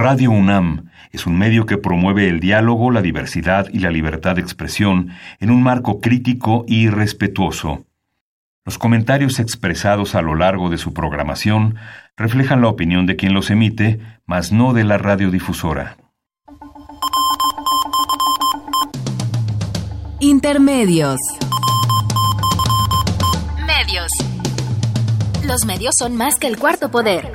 Radio UNAM es un medio que promueve el diálogo, la diversidad y la libertad de expresión en un marco crítico y respetuoso. Los comentarios expresados a lo largo de su programación reflejan la opinión de quien los emite, mas no de la radiodifusora. Intermedios. Medios. Los medios son más que el cuarto poder.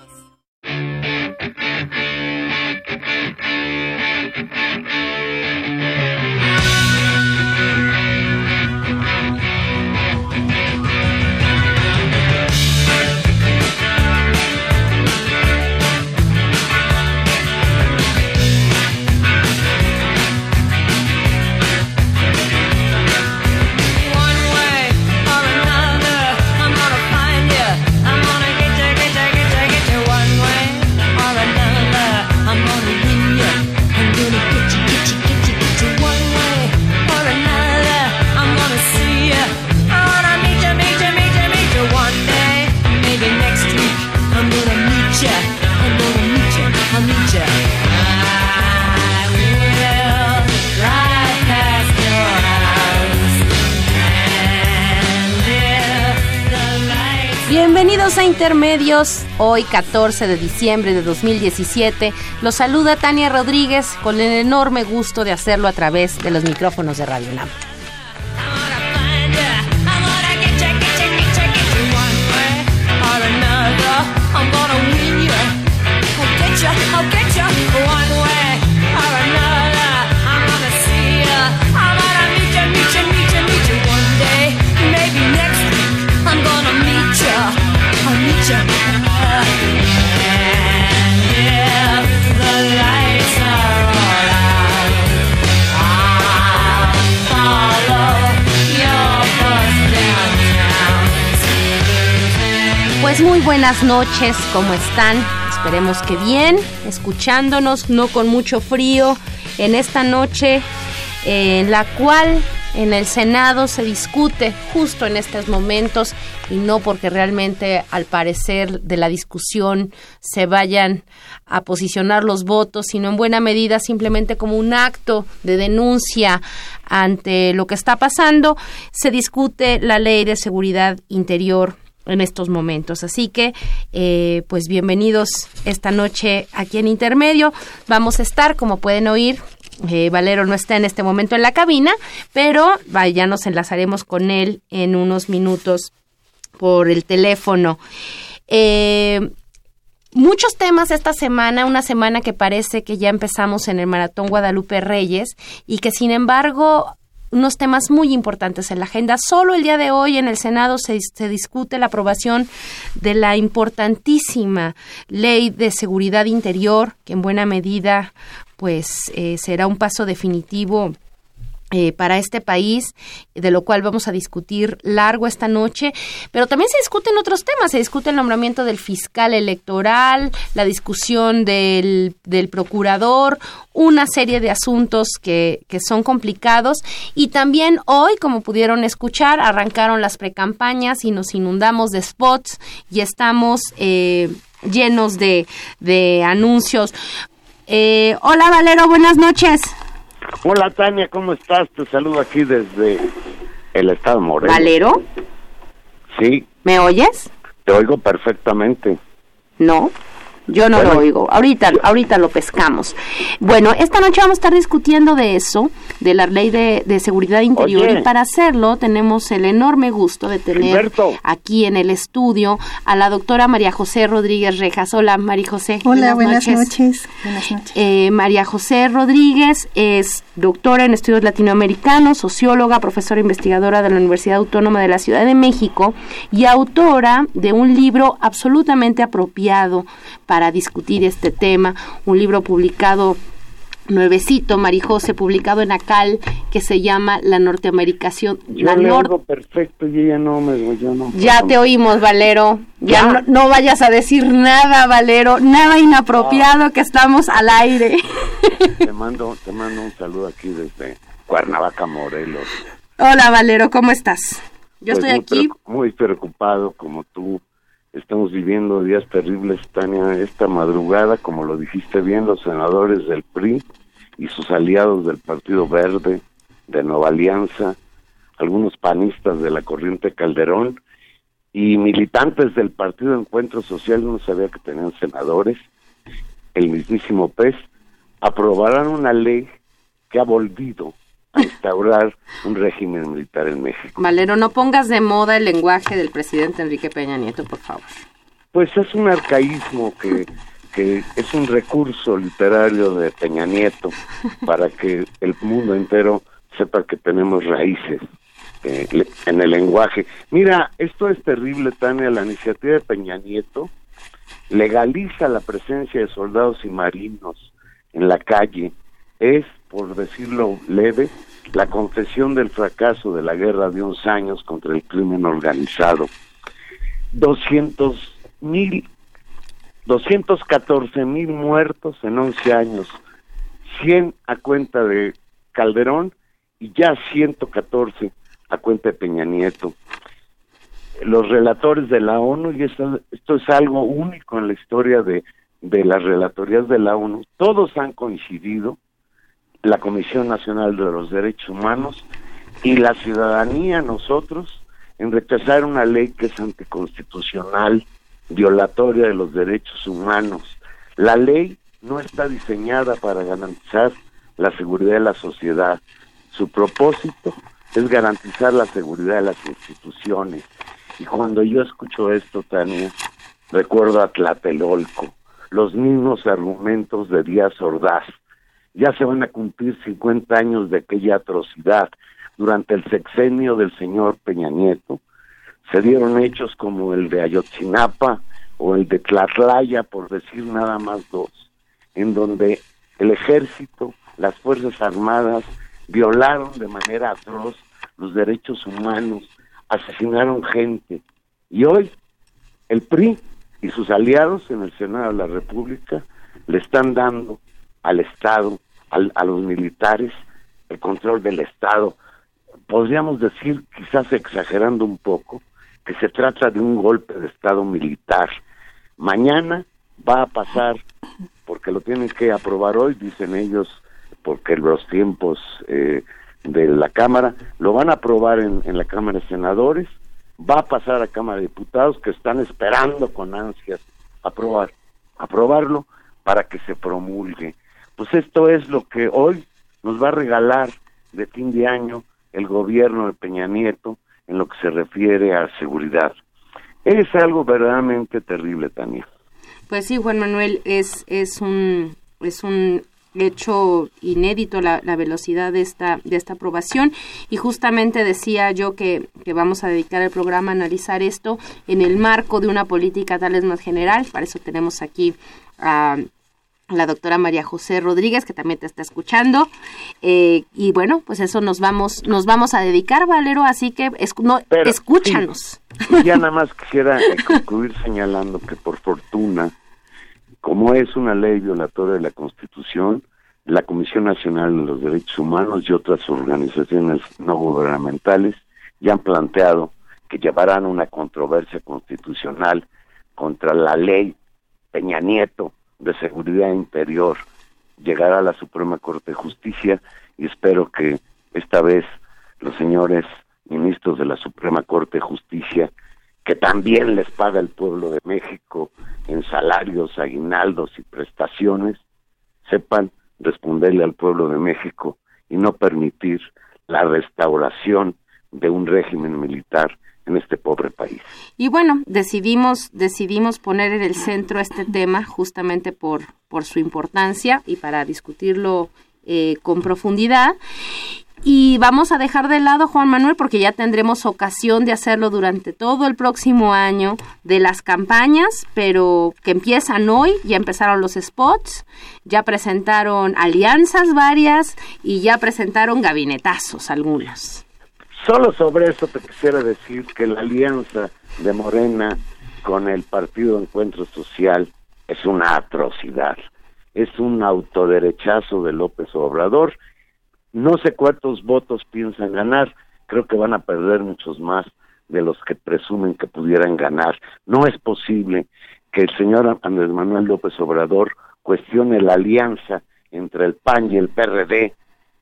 Intermedios, hoy 14 de diciembre de 2017. Los saluda Tania Rodríguez con el enorme gusto de hacerlo a través de los micrófonos de Radio NAM. Pues muy buenas noches, ¿cómo están? Esperemos que bien, escuchándonos, no con mucho frío, en esta noche en la cual en el Senado se discute justo en estos momentos y no porque realmente al parecer de la discusión se vayan a posicionar los votos, sino en buena medida simplemente como un acto de denuncia ante lo que está pasando, se discute la ley de seguridad interior en estos momentos. Así que, eh, pues bienvenidos esta noche aquí en Intermedio. Vamos a estar, como pueden oír, eh, Valero no está en este momento en la cabina, pero ya nos enlazaremos con él en unos minutos por el teléfono. Eh, muchos temas esta semana, una semana que parece que ya empezamos en el Maratón Guadalupe Reyes y que sin embargo unos temas muy importantes en la agenda. Solo el día de hoy en el Senado se, se, discute la aprobación de la importantísima ley de seguridad interior, que en buena medida pues eh, será un paso definitivo eh, para este país, de lo cual vamos a discutir largo esta noche, pero también se discuten otros temas, se discute el nombramiento del fiscal electoral, la discusión del, del procurador, una serie de asuntos que, que, son complicados. Y también hoy, como pudieron escuchar, arrancaron las precampañas y nos inundamos de spots y estamos... Eh, llenos de, de anuncios. Eh, hola Valero, buenas noches. Hola Tania, ¿cómo estás? Te saludo aquí desde el estado de Morelos. ¿Valero? Sí. ¿Me oyes? Te oigo perfectamente. No. Yo no lo oigo. Ahorita, ahorita lo pescamos. Bueno, esta noche vamos a estar discutiendo de eso, de la ley de, seguridad interior. Oye. Y para hacerlo tenemos el enorme gusto de tener Gilberto. aquí en el estudio a la doctora María José Rodríguez Rejas. Hola, María José. Hola, buenas, noches. Buenas noches. Eh, María José Rodríguez es doctora en estudios latinoamericanos, socióloga, profesora investigadora de la Universidad Autónoma de la Ciudad de México y autora de un libro absolutamente apropiado para discutir este tema, un libro publicado nuevecito, Marijose, publicado en ACAL, que se llama La Norteamericación. Yo la le nor- perfecto y ella no me yo no. Ya te oímos, Valero. Ya, Ya. No, no vayas a decir nada, Valero, nada inapropiado que estamos al aire. Te mando, te mando un saludo aquí desde Cuernavaca, Morelos. Hola, Valero, ¿cómo estás? Yo Pues estoy muy aquí. Muy preocupado como tú. Estamos viviendo días terribles, Tania. Esta madrugada, como lo dijiste bien, los senadores del PRI y sus aliados del Partido Verde, de Nueva Alianza, algunos panistas de la corriente Calderón y militantes del Partido Encuentro Social, no sabía que tenían senadores, el mismísimo PES, aprobarán una ley que ha volvido instaurar un régimen militar en México. Valero, no pongas de moda el lenguaje del presidente Enrique Peña Nieto, por favor. Pues es un arcaísmo que, que es un recurso literario de Peña Nieto para que el mundo entero sepa que tenemos raíces eh, le- en el lenguaje. Mira, esto es terrible, Tania, la iniciativa de Peña Nieto legaliza la presencia de soldados y marinos en la calle. Es, por decirlo leve, la confesión del fracaso de la guerra de unos años contra el crimen organizado. 200 mil, 214 mil muertos en 11 años, 100 a cuenta de Calderón y ya 114 a cuenta de Peña Nieto. Los relatores de la ONU, y esto, esto es algo único en la historia de, de las relatorías de la ONU, todos han coincidido, la Comisión Nacional de los Derechos Humanos y la ciudadanía, nosotros, en rechazar una ley que es anticonstitucional, violatoria de los derechos humanos. La ley no está diseñada para garantizar la seguridad de la sociedad. Su propósito es garantizar la seguridad de las instituciones. Y cuando yo escucho esto, Tania, recuerdo a Tlatelolco, los mismos argumentos de Díaz Ordaz. Ya se van a cumplir 50 años de aquella atrocidad. Durante el sexenio del señor Peña Nieto, se dieron hechos como el de Ayotzinapa o el de Tlatlaya, por decir nada más dos, en donde el ejército, las Fuerzas Armadas violaron de manera atroz los derechos humanos, asesinaron gente. Y hoy el PRI y sus aliados en el Senado de la República le están dando al Estado, al- a los militares, el control del Estado. Podríamos decir, quizás exagerando un poco, que se trata de un golpe de Estado militar. Mañana va a pasar, porque lo tienen que aprobar hoy, dicen ellos, porque los tiempos eh, de la Cámara, lo van a aprobar en, en la Cámara de Senadores, va a pasar a Cámara de Diputados, que están esperando con ansias aprobar, aprobarlo para que se promulgue. Pues esto es lo que hoy nos va a regalar de fin de año el gobierno de Peña Nieto en lo que se refiere a seguridad. Es algo verdaderamente terrible, Tania. Pues sí, Juan Manuel, es, es un es un hecho inédito la, la velocidad de esta de esta aprobación y justamente decía yo que, que vamos a dedicar el programa a analizar esto en el marco de una política tal vez más general para eso tenemos aquí a la doctora María José Rodríguez que también te está escuchando. Eh, y bueno pues eso nos vamos nos vamos a dedicar Valero así que escu- no, Pero, escúchanos. Y ya nada más quisiera concluir señalando que por fortuna, como es una ley violatoria de la Constitución, la Comisión Nacional de los Derechos Humanos y otras organizaciones no gubernamentales ya han planteado que llevarán una controversia constitucional contra la ley Peña Nieto de Seguridad Interior. Llegará a la Suprema Corte de Justicia y espero que esta vez los señores ministros de la Suprema Corte de Justicia, que también les paga el pueblo de México en salarios, aguinaldos y prestaciones, sepan responderle al pueblo de México y no permitir la restauración de un régimen militar en este pobre país. Y bueno, decidimos, decidimos poner en el centro este tema justamente por, por su importancia y para discutirlo eh, con profundidad. Y vamos a dejar de lado, Juan Manuel, porque ya tendremos ocasión de hacerlo durante todo el próximo año de las campañas, pero que empiezan hoy, ya empezaron los spots, ya presentaron alianzas varias y ya presentaron gabinetazos algunos. Solo sobre eso te quisiera decir que la alianza de Morena con el Partido Encuentro Social es una atrocidad, es un autoderechazo de López Obrador no sé cuántos votos piensan ganar, creo que van a perder muchos más de los que presumen que pudieran ganar. No es posible que el señor Andrés Manuel López Obrador cuestione la alianza entre el PAN y el PRD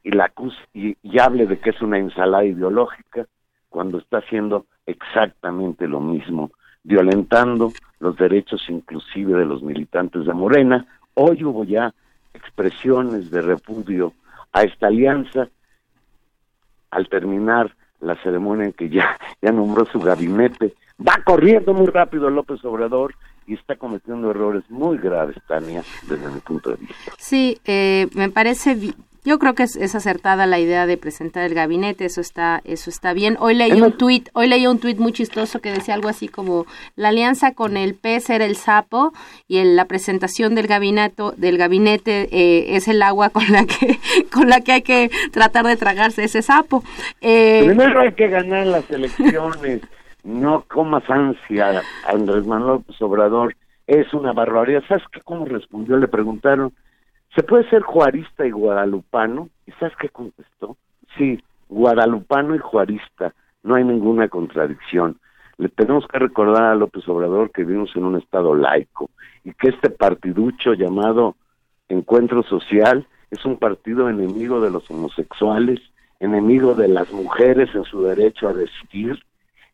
y, la, y, y hable de que es una ensalada ideológica cuando está haciendo exactamente lo mismo, violentando los derechos inclusive de los militantes de Morena. Hoy hubo ya expresiones de repudio a esta alianza al terminar la ceremonia en que ya, ya nombró su gabinete. Va corriendo muy rápido López Obrador y está cometiendo errores muy graves, Tania, desde mi punto de vista. Sí, eh, me parece yo creo que es, acertada la idea de presentar el gabinete, eso está, eso está bien. Hoy leí un tuit, hoy leí un tuit muy chistoso que decía algo así como la alianza con el pez era el sapo y en la presentación del gabinete, del gabinete eh, es el agua con la que, con la que hay que tratar de tragarse ese sapo. Eh, Primero hay que ganar las elecciones, no comas ansia, Andrés Manuel Obrador. Es una barbaridad. ¿Sabes qué? ¿Cómo respondió? Le preguntaron ¿Se puede ser juarista y guadalupano? ¿Y sabes qué contestó? Sí, guadalupano y juarista, no hay ninguna contradicción. Le tenemos que recordar a López Obrador que vivimos en un estado laico y que este partiducho llamado Encuentro Social es un partido enemigo de los homosexuales, enemigo de las mujeres en su derecho a decidir,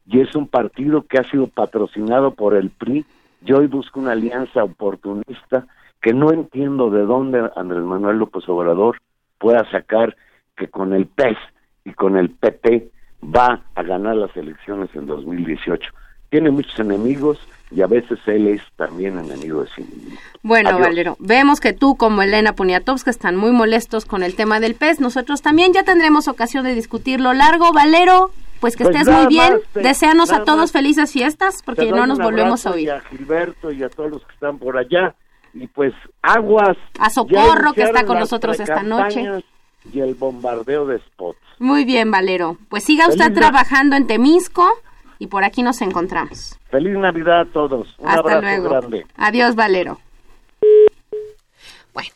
y es un partido que ha sido patrocinado por el PRI y hoy busca una alianza oportunista que no entiendo de dónde Andrés Manuel López Obrador pueda sacar que con el PES y con el PP va a ganar las elecciones en 2018. Tiene muchos enemigos y a veces él es también enemigo de sí mismo. Bueno, Valero, vemos que tú como Elena Poniatowska están muy molestos con el tema del PES. Nosotros también ya tendremos ocasión de discutirlo largo. Valero, pues que pues estés muy bien. Deseanos a todos felices fiestas porque no nos volvemos a oír. a Gilberto y a todos los que están por allá y pues aguas. A Socorro que está con nosotros esta noche. Y el bombardeo de spots. Muy bien, Valero. Pues siga usted trabajando en Temisco y por aquí nos encontramos. Feliz Navidad a todos. Un Hasta abrazo luego. grande. Adiós, Valero. Bueno,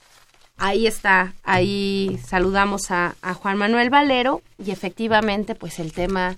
ahí está. Ahí saludamos a, a Juan Manuel Valero y efectivamente, pues el tema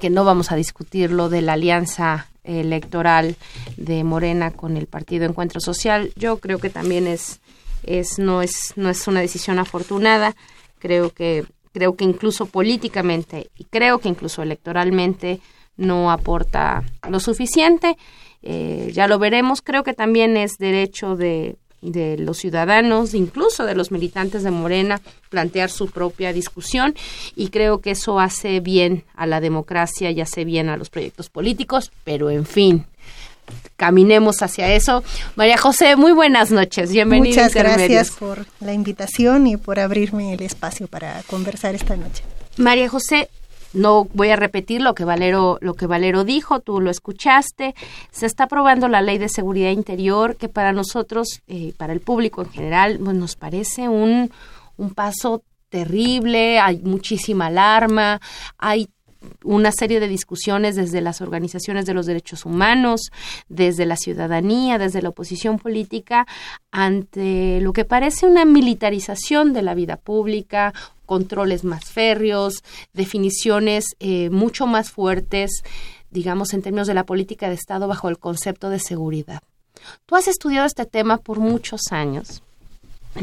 que no vamos a discutir, lo de la alianza electoral de Morena con el Partido Encuentro Social. Yo creo que también es, es no es no es una decisión afortunada. Creo que creo que incluso políticamente y creo que incluso electoralmente no aporta lo suficiente. Eh, ya lo veremos. Creo que también es derecho de de los ciudadanos, incluso de los militantes de Morena, plantear su propia discusión y creo que eso hace bien a la democracia y hace bien a los proyectos políticos, pero en fin, caminemos hacia eso. María José, muy buenas noches, bienvenida. Muchas gracias por la invitación y por abrirme el espacio para conversar esta noche. María José, no voy a repetir lo que Valero lo que Valero dijo, tú lo escuchaste. Se está aprobando la ley de seguridad interior que para nosotros, eh, para el público en general, pues nos parece un, un paso terrible. Hay muchísima alarma, hay una serie de discusiones desde las organizaciones de los derechos humanos, desde la ciudadanía, desde la oposición política, ante lo que parece una militarización de la vida pública, controles más férreos, definiciones eh, mucho más fuertes, digamos, en términos de la política de Estado bajo el concepto de seguridad. Tú has estudiado este tema por muchos años.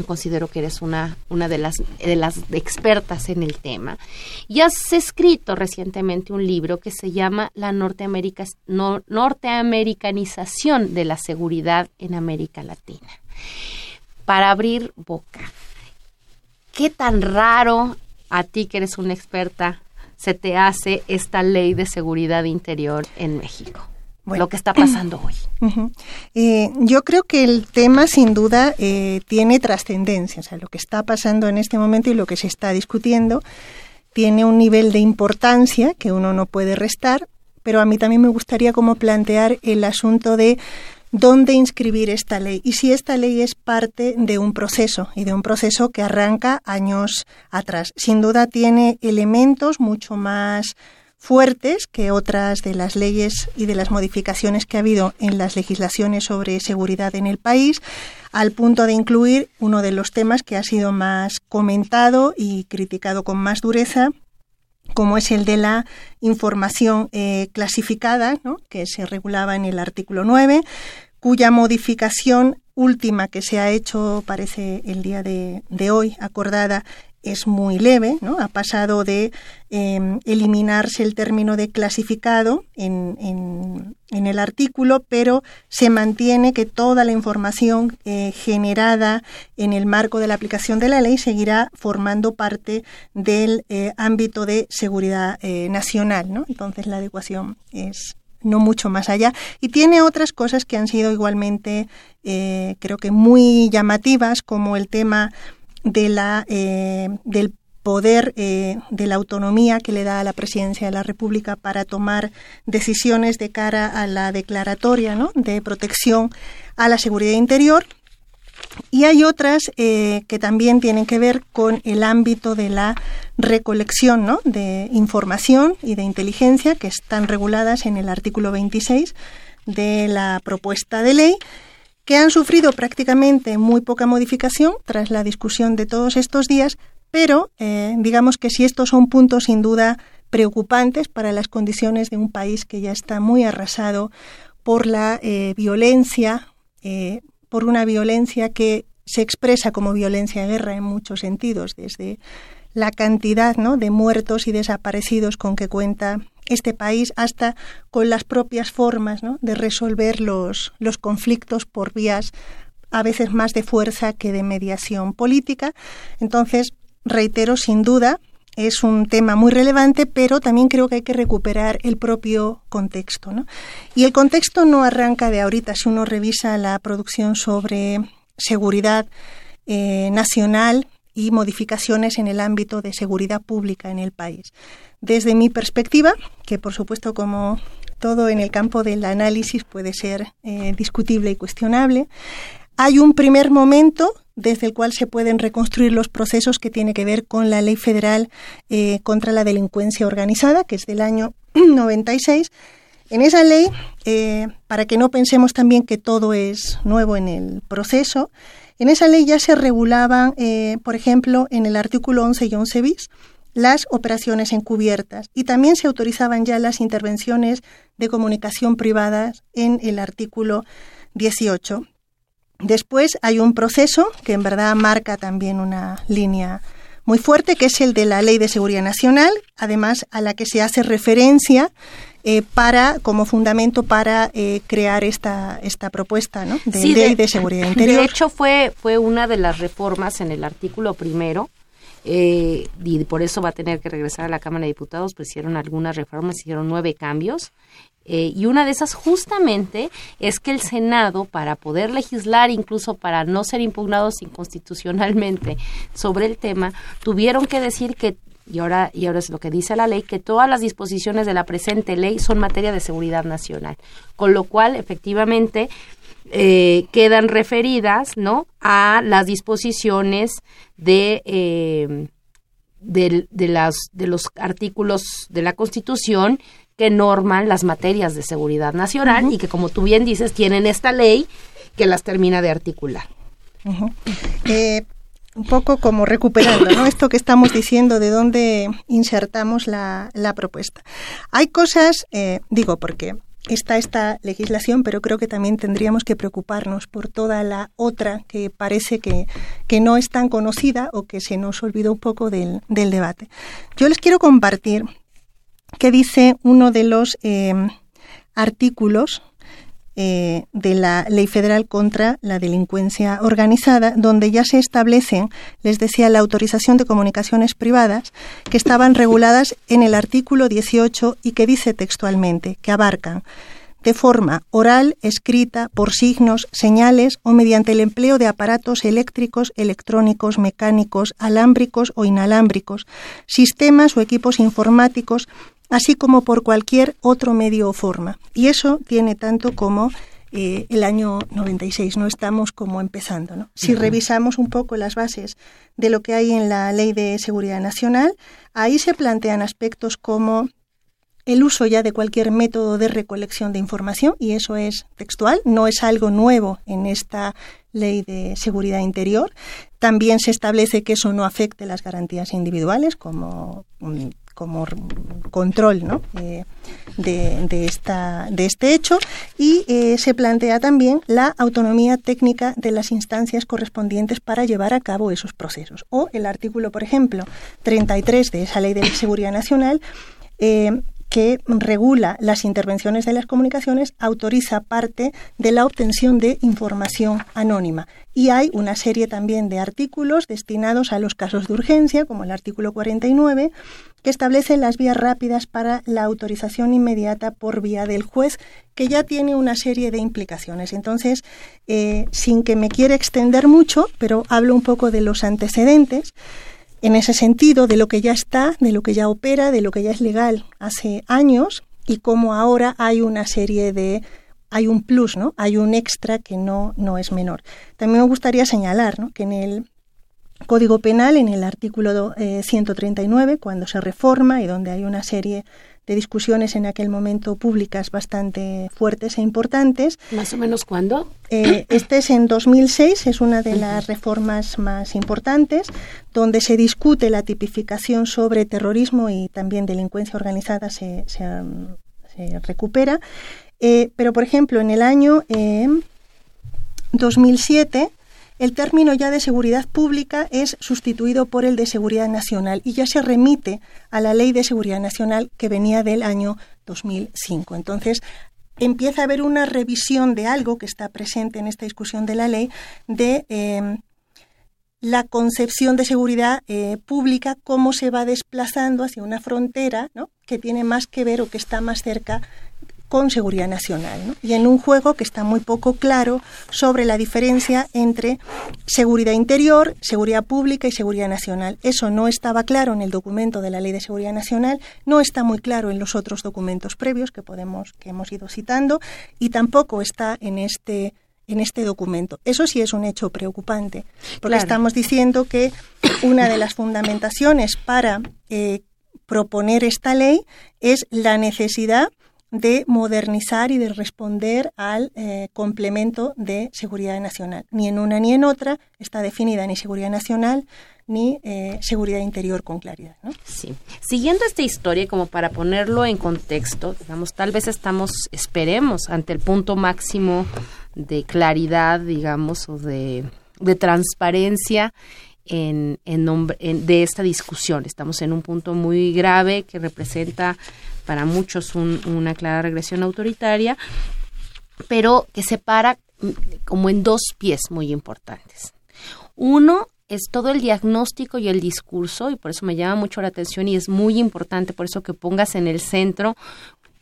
Considero que eres una, una de, las, de las expertas en el tema. Y has escrito recientemente un libro que se llama La Norteamerica, norteamericanización de la seguridad en América Latina. Para abrir boca, ¿qué tan raro a ti que eres una experta se te hace esta ley de seguridad interior en México? Lo que está pasando hoy. eh, yo creo que el tema sin duda eh, tiene trascendencia, o sea, lo que está pasando en este momento y lo que se está discutiendo tiene un nivel de importancia que uno no puede restar, pero a mí también me gustaría como plantear el asunto de dónde inscribir esta ley y si esta ley es parte de un proceso y de un proceso que arranca años atrás. Sin duda tiene elementos mucho más fuertes que otras de las leyes y de las modificaciones que ha habido en las legislaciones sobre seguridad en el país, al punto de incluir uno de los temas que ha sido más comentado y criticado con más dureza, como es el de la información eh, clasificada, que se regulaba en el artículo 9, cuya modificación última que se ha hecho, parece el día de, de hoy, acordada es muy leve, ¿no? Ha pasado de em, eliminarse el término de clasificado en, en, el artículo, pero se mantiene que toda la información eh, generada en el marco de la aplicación de la ley seguirá formando parte del eh, ámbito de seguridad eh, nacional, ¿no? Entonces la adecuación es no mucho más allá y tiene otras cosas que han sido igualmente creo que muy llamativas como el tema de la, eh, del poder eh, de la autonomía que le da a la presidencia de la República para tomar decisiones de cara a la declaratoria de protección a la seguridad interior. Y hay otras eh, que también tienen que ver con el ámbito de la recolección ¿no? de información y de inteligencia que están reguladas en el artículo 26 de la propuesta de ley que han sufrido prácticamente muy poca modificación tras la discusión de todos estos días, pero eh, digamos que si estos son puntos sin duda preocupantes para las condiciones de un país que ya está muy arrasado por la eh, violencia, eh, por una violencia que se expresa como violencia de guerra en muchos sentidos, desde la cantidad ¿no? de muertos y desaparecidos con que cuenta este país hasta con las propias formas de resolver los, los conflictos por vías a veces más de fuerza que de mediación política. Entonces, reitero, sin duda, es un tema muy relevante, pero también creo que hay que recuperar el propio contexto. Y el contexto no arranca de ahorita, si uno revisa la producción sobre seguridad eh, nacional y modificaciones en el ámbito de seguridad pública en el país. Desde mi perspectiva, que por supuesto como todo en el campo del análisis puede ser eh, discutible y cuestionable, hay un primer momento desde el cual se pueden reconstruir los procesos que tiene que ver con la ley federal eh, contra la delincuencia organizada, que es del año 96. En esa ley, eh, para que no pensemos también que todo es nuevo en el proceso, en esa ley ya se regulaban, por ejemplo, en el artículo 11 y 11 bis, las operaciones encubiertas y también se autorizaban ya las intervenciones de comunicación privadas en el artículo 18. Después hay un proceso que en verdad marca también una línea muy fuerte, que es el de la Ley de Seguridad Nacional, además a la que se hace referencia eh, para como fundamento para eh, crear esta esta propuesta ¿no? de ley de, seguridad interior. De hecho fue fue una de las reformas en el artículo primero eh, y por eso va a tener que regresar a la Cámara de Diputados, pues hicieron algunas reformas, hicieron nueve cambios. Eh, y una de esas justamente es que el Senado, para poder legislar, incluso para no ser impugnados inconstitucionalmente sobre el tema, tuvieron que decir que y ahora, y ahora es lo que dice la ley, que todas las disposiciones de la presente ley son materia de seguridad nacional. Con lo cual, efectivamente, eh, quedan referidas ¿no? a las disposiciones de, eh, de, las, de los artículos de la Constitución que norman las materias de seguridad nacional y que, como tú bien dices, tienen esta ley que las termina de articular. Eh, un poco como recuperando ¿no? esto que estamos diciendo de dónde insertamos la, la propuesta. Hay cosas, digo, porque está esta legislación, pero creo que también tendríamos que preocuparnos por toda la otra que parece que, que no es tan conocida o que se nos olvidó un poco del, del debate. Yo les quiero compartir que dice uno de los eh, artículos eh, de la Ley Federal contra la Delincuencia Organizada, donde ya se establecen, les decía, la autorización de comunicaciones privadas que estaban reguladas en el artículo 18 y que dice textualmente que abarcan de forma oral, escrita, por signos, señales o mediante el empleo de aparatos eléctricos, electrónicos, mecánicos, alámbricos o inalámbricos, sistemas o equipos informáticos, así como por cualquier otro medio o forma. Y eso tiene tanto como eh, el año 96, no estamos como empezando. ¿no? Si revisamos un poco las bases de lo que hay en la Ley de Seguridad Nacional, ahí se plantean aspectos como el uso ya de cualquier método de recolección de información, y eso es textual, no es algo nuevo en esta ley de seguridad interior. También se establece que eso no afecte las garantías individuales como, como control ¿no? de, de, esta, de este hecho y eh, se plantea también la autonomía técnica de las instancias correspondientes para llevar a cabo esos procesos. O el artículo, por ejemplo, 33 de esa ley de seguridad nacional eh, que regula las intervenciones de las comunicaciones autoriza parte de la obtención de información anónima. Y hay una serie también de artículos destinados a los casos de urgencia, como el artículo 49, que establece las vías rápidas para la autorización inmediata por vía del juez, que ya tiene una serie de implicaciones. Entonces, eh, sin que me quiera extender mucho, pero hablo un poco de los antecedentes, en ese sentido de lo que ya está, de lo que ya opera, de lo que ya es legal hace años y cómo ahora hay una serie de hay un plus, ¿no? Hay un extra que no no es menor. También me gustaría señalar, ¿no? que en el Código Penal, en el artículo 139, eh, cuando se reforma y donde hay una serie de discusiones en aquel momento públicas bastante fuertes e importantes. ¿Más o menos cuándo? Eh, este es en 2006, es una de las reformas más importantes, donde se discute la tipificación sobre terrorismo y también delincuencia organizada se, recupera. Eh, pero, por ejemplo, en el año 2007 eh, el término ya de seguridad pública es sustituido por el de seguridad nacional y ya se remite a la ley de seguridad nacional que venía del año 2005. Entonces, empieza a haber una revisión de algo que está presente en esta discusión de la ley, de em, la concepción de seguridad eh, pública, cómo se va desplazando hacia una frontera ¿no? que tiene más que ver o que está más cerca con seguridad nacional. Y en un juego que está muy poco claro sobre la diferencia entre seguridad interior, seguridad pública y seguridad nacional. Eso no estaba claro en el documento de la Ley de Seguridad Nacional, no está muy claro en los otros documentos previos que podemos que hemos ido citando y tampoco está en este en este documento. Eso sí es un hecho preocupante, porque estamos diciendo que una de las fundamentaciones para eh, proponer esta ley es la necesidad de modernizar y de responder al eh, complemento de seguridad nacional. Ni en una ni en otra está definida ni seguridad nacional ni eh, seguridad interior con claridad. ¿no? Sí. Siguiendo esta historia, como para ponerlo en contexto, digamos, tal vez estamos, esperemos, ante el punto máximo de claridad, digamos, o de, de transparencia en, en, de esta discusión. Estamos en un punto muy grave que representa para muchos una clara regresión autoritaria, pero que se para mm, como en dos pies muy importantes. Uno es todo el diagnóstico y el discurso, y por eso me llama mucho la atención y es muy importante, por eso que pongas en el centro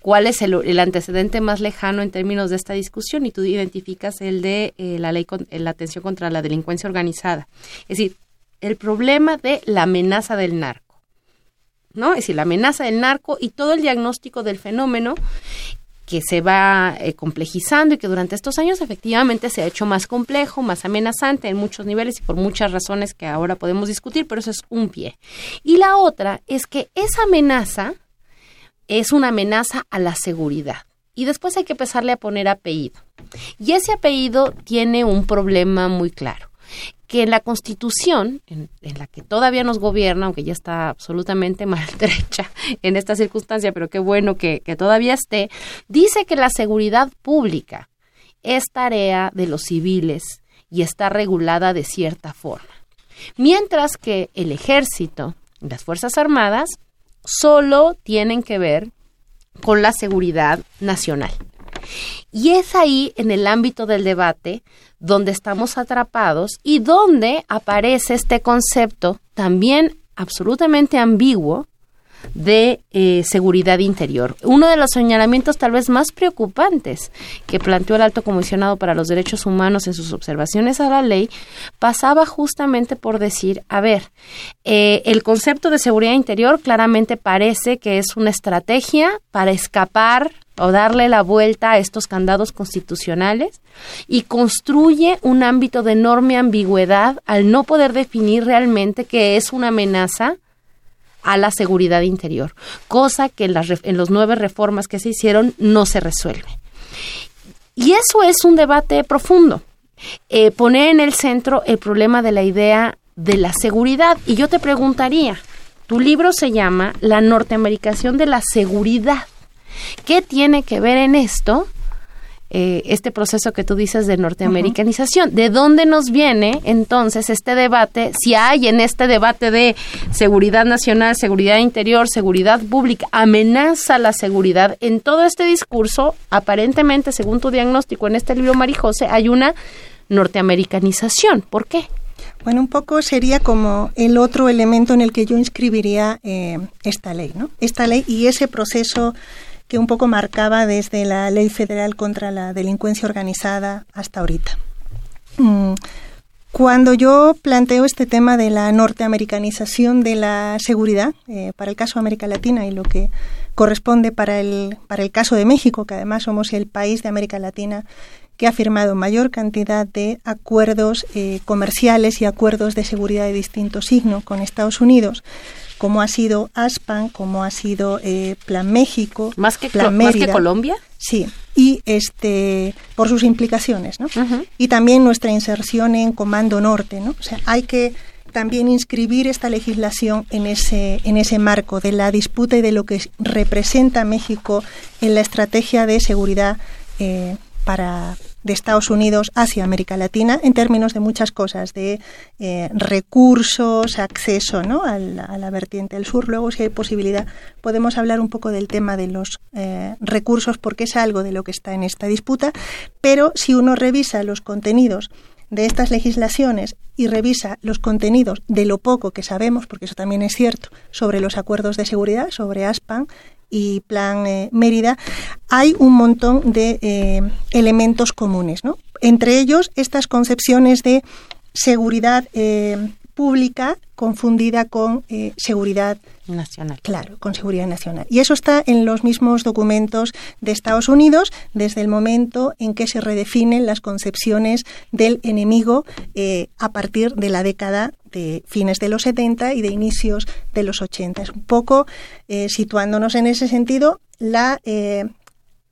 cuál es el, antecedente más lejano en términos de esta discusión y tú identificas el de eh, la ley con, la atención contra la delincuencia organizada. Es decir, el problema de la amenaza del narco. ¿No? Es decir, la amenaza del narco y todo el diagnóstico del fenómeno que se va eh, complejizando y que durante estos años efectivamente se ha hecho más complejo, más amenazante en muchos niveles y por muchas razones que ahora podemos discutir, pero eso es un pie. Y la otra es que esa amenaza es una amenaza a la seguridad. Y después hay que empezarle a poner apellido. Y ese apellido tiene un problema muy claro que en la Constitución, en, la que todavía nos gobierna, aunque ya está absolutamente maltrecha en esta circunstancia, pero qué bueno que, que todavía esté, dice que la seguridad pública es tarea de los civiles y está regulada de cierta forma. Mientras que el ejército las Fuerzas Armadas solo tienen que ver con la seguridad nacional. Y es ahí, en el ámbito del debate, donde estamos atrapados y donde aparece este concepto también absolutamente ambiguo de eh, seguridad interior. Uno de los señalamientos tal vez más preocupantes que planteó el alto comisionado para los derechos humanos en sus observaciones a la ley pasaba justamente por decir, a ver, eh, el concepto de seguridad interior claramente parece que es una estrategia para escapar o darle la vuelta a estos candados constitucionales y construye un ámbito de enorme ambigüedad al no poder definir realmente qué es una amenaza a la seguridad interior, cosa que en las, los nueve reformas que se hicieron no se resuelve. Y eso es un debate profundo. Eh, poner en el centro el problema de la idea de la seguridad. Y yo te preguntaría, tu libro se llama La norteamericación de la seguridad. ¿Qué tiene que ver en esto eh, este proceso que tú dices de norteamericanización. ¿De dónde nos viene entonces este debate? Si hay en este debate de seguridad nacional, seguridad interior, seguridad pública, amenaza la seguridad, en todo este discurso, aparentemente, según tu diagnóstico en este libro, Marijose, hay una norteamericanización. ¿Por qué? Bueno, un poco sería como el otro elemento en el que yo inscribiría eh, esta ley, ¿no? Esta ley y ese proceso que un poco marcaba desde la Ley Federal contra la Delincuencia Organizada hasta ahorita. Mm, cuando yo planteo este tema de la norteamericanización de la seguridad eh, para el caso de América Latina y lo que corresponde para el, para el caso de México, que además somos el país de América Latina que ha firmado mayor cantidad de acuerdos eh, comerciales y acuerdos de seguridad de distinto signo con Estados Unidos, como ha sido ASPAN, como ha sido eh, Plan México, más que Plan más que Colombia. Sí, y este por sus implicaciones, ¿no? Y también nuestra inserción en Comando Norte, ¿no? O sea, hay que también inscribir esta legislación en ese, en ese marco de la disputa y de lo que representa México en la estrategia de seguridad eh, para, de Estados Unidos hacia América Latina en términos de muchas cosas, de eh, recursos, acceso ¿no? a, la, vertiente del sur. Luego, si hay posibilidad, podemos hablar un poco del tema de los eh, recursos porque es algo de lo que está en esta disputa, pero si uno revisa los contenidos de estas legislaciones y revisa los contenidos de lo poco que sabemos, porque eso también es cierto, sobre los acuerdos de seguridad, sobre ASPAN, y Plan eh, Mérida, hay un montón de eh, elementos comunes, ¿no? Entre ellos, estas concepciones de seguridad eh, pública confundida con seguridad nacional. Claro, con seguridad nacional. Y eso está en los mismos documentos de Estados Unidos desde el momento en que se redefinen las concepciones del enemigo eh, a partir de la década de fines de los 70 y de inicios de los 80. Es un poco eh, situándonos en ese sentido la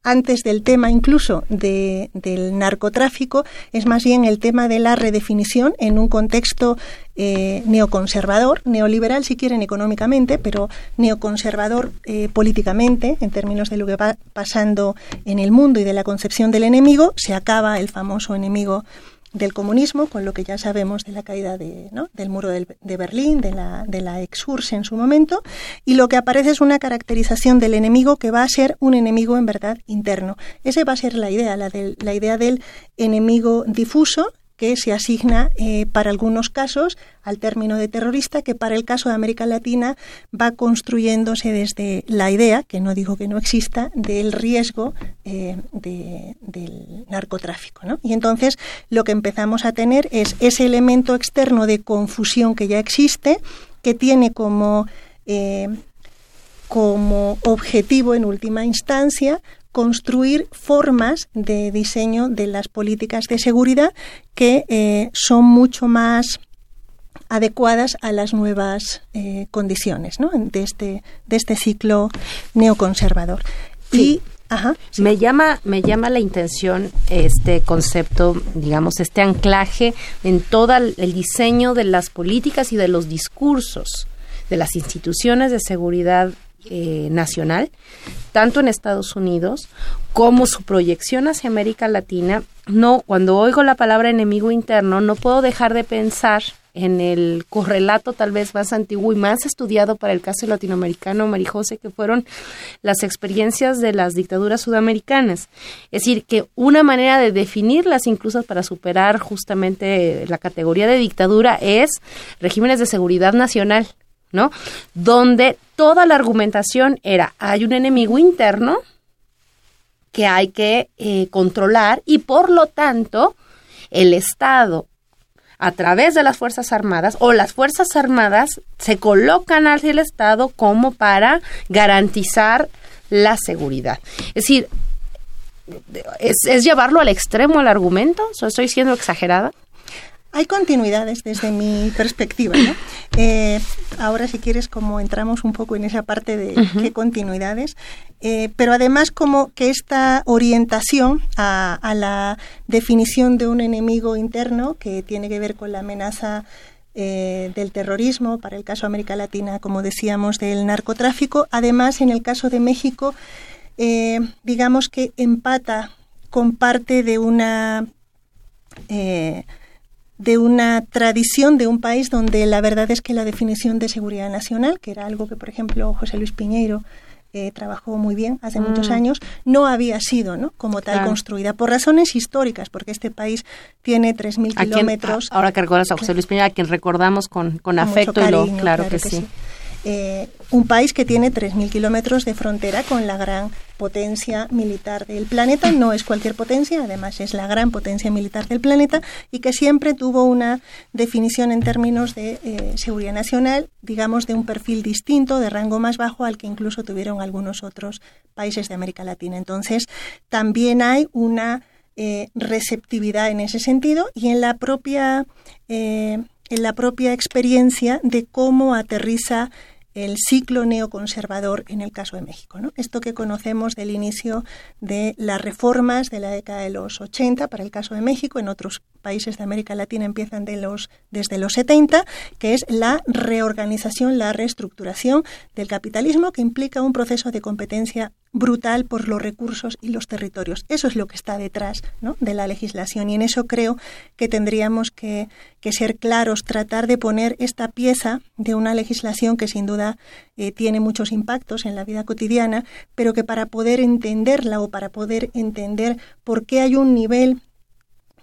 antes del tema incluso de, del narcotráfico, es más bien el tema de la redefinición en un contexto eh, neoconservador, neoliberal si quieren económicamente, pero neoconservador eh, políticamente, en términos de lo que va pasando en el mundo y de la concepción del enemigo, se acaba el famoso enemigo del comunismo, con lo que ya sabemos de la caída de, del muro de Berlín, de la, de la ex en su momento, y lo que aparece es una caracterización del enemigo que va a ser un enemigo en verdad interno. Esa va a ser la idea, la, de, la idea del enemigo difuso, que se asigna eh, para algunos casos al término de terrorista, que para el caso de América Latina va construyéndose desde la idea, que no digo que no exista, del riesgo eh, del narcotráfico. Y entonces lo que empezamos a tener es ese elemento externo de confusión que ya existe, que tiene como... Eh, como objetivo en última instancia construir formas de diseño de las políticas de seguridad que eh, son mucho más adecuadas a las nuevas eh, condiciones de, este, de este ciclo neoconservador. Y Me llama, me llama la intención este concepto, digamos, este anclaje en todo el diseño de las políticas y de los discursos de las instituciones de seguridad eh, nacional, tanto en Estados Unidos como su proyección hacia América Latina. No, cuando oigo la palabra enemigo interno, no puedo dejar de pensar en el correlato tal vez más antiguo y más estudiado para el caso latinoamericano, Marijose, que fueron las experiencias de las dictaduras sudamericanas. Es decir, que una manera de definirlas incluso para superar justamente la categoría de dictadura es regímenes de seguridad nacional Donde toda la argumentación era, hay un enemigo interno que hay que eh, controlar y por lo tanto el Estado a través de las Fuerzas Armadas o las Fuerzas Armadas se colocan hacia el Estado como para garantizar la seguridad. Es decir, ¿es, llevarlo al extremo el argumento? ¿Estoy siendo exagerada? Hay continuidades desde mi perspectiva. ¿no? Eh, ahora, si quieres, como entramos un poco en esa parte de qué continuidades, eh, pero además como que esta orientación a, la definición de un enemigo interno que tiene que ver con la amenaza eh, del terrorismo, para el caso de América Latina, como decíamos, del narcotráfico, además en el caso de México, digamos que empata con parte de una de una tradición de un país donde la verdad es que la definición de seguridad nacional, que era algo que, por ejemplo, José Luis Piñeiro eh, trabajó muy bien hace muchos mm. años, no había sido ¿no? como tal construida por razones históricas, porque este país tiene 3.000 kilómetros. ahora que recuerdas a José Luis Piñeiro, a quien recordamos con, con, afecto y lo, claro, que, sí. Eh, un país que tiene 3.000 kilómetros de frontera con la gran potencia militar del planeta. No es cualquier potencia, además es la gran potencia militar del planeta y que siempre tuvo una definición en términos de eh, seguridad nacional, digamos, de un perfil distinto, de rango más bajo al que incluso tuvieron algunos otros países de América Latina. Entonces, también hay una eh, receptividad en ese sentido y en la propia en la propia experiencia de cómo aterriza el ciclo neoconservador en el caso de México. Esto que conocemos del inicio de las reformas de la década de los 80 para el caso de México, en otros países de América Latina empiezan de los, desde los 70, que es la reorganización, la reestructuración del capitalismo que implica un proceso de competencia brutal por los recursos y los territorios. Eso es lo que está detrás de la legislación y en eso creo que tendríamos que, ser claros, tratar de poner esta pieza de una legislación que sin duda eh, tiene muchos impactos en la vida cotidiana, pero que para poder entenderla o para poder entender por qué hay un nivel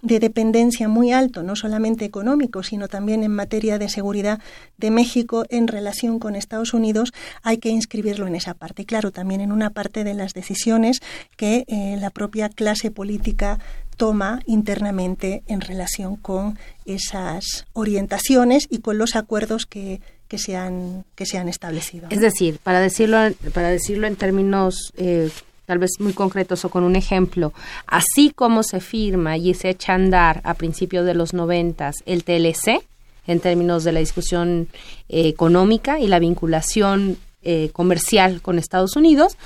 de dependencia muy alto, no solamente económico, sino también en materia de seguridad de México en relación con Estados Unidos, hay que inscribirlo en esa parte. Y claro, también en una parte de las decisiones que eh, la propia clase política toma internamente en relación con esas orientaciones y con los acuerdos que, que, se, han, que establecido. Es decir, para decirlo, para decirlo en términos eh, tal vez muy concretos o con un ejemplo, así como se firma y se echa a andar a principios de los noventas el TLC, en términos de la discusión eh, económica y la vinculación eh, comercial con Estados Unidos,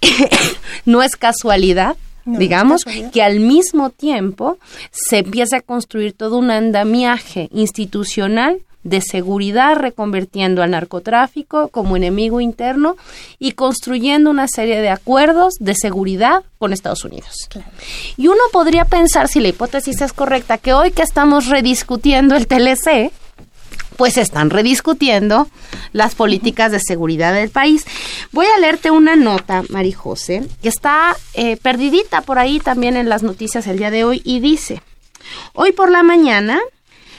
no es casualidad digamos, que al mismo tiempo se empieza a construir todo un andamiaje institucional de seguridad, reconvirtiendo al narcotráfico como enemigo interno y construyendo una serie de acuerdos de seguridad con Estados Unidos. Y uno podría pensar, si la hipótesis es correcta, que hoy que estamos rediscutiendo el TLC, pues están rediscutiendo las políticas de seguridad del país. Voy a leerte una nota, Marijose, que está eh, perdidita por ahí también en las noticias el día de hoy y dice, hoy por la mañana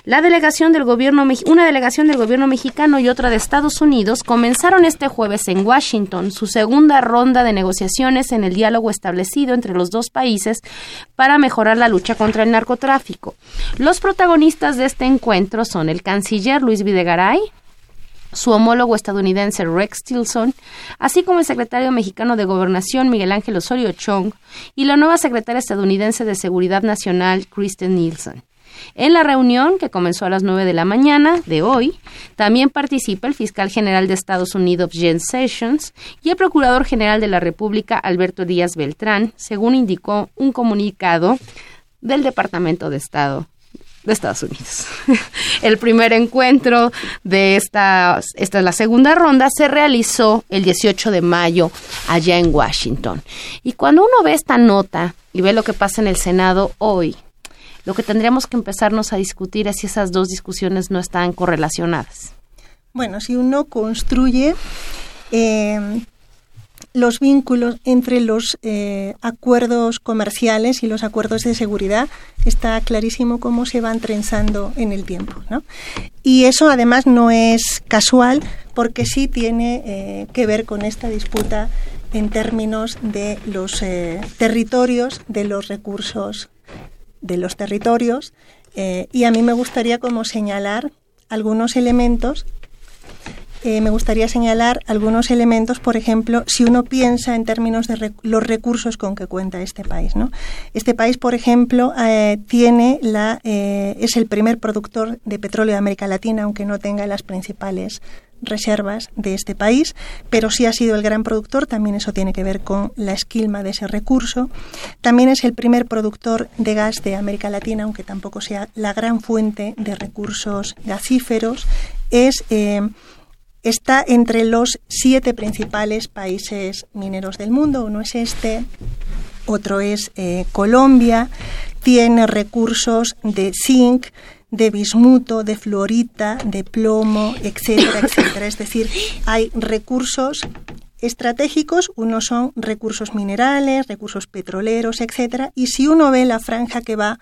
la delegación del gobierno, una delegación del gobierno mexicano y otra de Estados Unidos comenzaron este jueves en Washington su segunda ronda de negociaciones en el diálogo establecido entre los dos países para mejorar la lucha contra el narcotráfico. Los protagonistas de este encuentro son el canciller Luis Videgaray, su homólogo estadounidense Rex Tilson, así como el secretario mexicano de Gobernación Miguel Ángel Osorio Chong y la nueva secretaria estadounidense de Seguridad Nacional Kristen Nielsen. En la reunión, que comenzó a las 9 de la mañana de hoy, también participa el fiscal general de Estados Unidos, Jen Sessions, y el procurador general de la República, Alberto Díaz Beltrán, según indicó un comunicado del Departamento de Estado de Estados Unidos. El primer encuentro de esta, esta es la segunda ronda, se realizó el 18 de mayo allá en Washington. Y cuando uno ve esta nota y ve lo que pasa en el Senado hoy, lo que tendríamos que empezarnos a discutir es si esas dos discusiones no están correlacionadas. Bueno, si uno construye em, los vínculos entre los eh, acuerdos comerciales y los acuerdos de seguridad está clarísimo cómo se van trenzando en el tiempo. ¿no? Y eso además no es casual porque sí tiene eh, que ver con esta disputa en términos de los eh, territorios, de los recursos de los territorios. y a mí me gustaría como señalar algunos elementos eh, me gustaría señalar algunos elementos, por ejemplo, si uno piensa en términos de los recursos con que cuenta este país. ¿no? Este país, por ejemplo, eh, tiene la, eh, es el primer productor de petróleo de América Latina, aunque no tenga las principales reservas de este país, pero sí ha sido el gran productor, también eso tiene que ver con la esquilma de ese recurso. También es el primer productor de gas de América Latina, aunque tampoco sea la gran fuente de recursos gasíferos. Es está entre los siete principales países mineros del mundo. Uno es este, otro es eh, Colombia, tiene recursos de zinc, de bismuto, de fluorita, de plomo, etcétera, etcétera. Es decir, hay recursos estratégicos, unos son recursos minerales, recursos petroleros, etcétera, y si uno ve la franja que va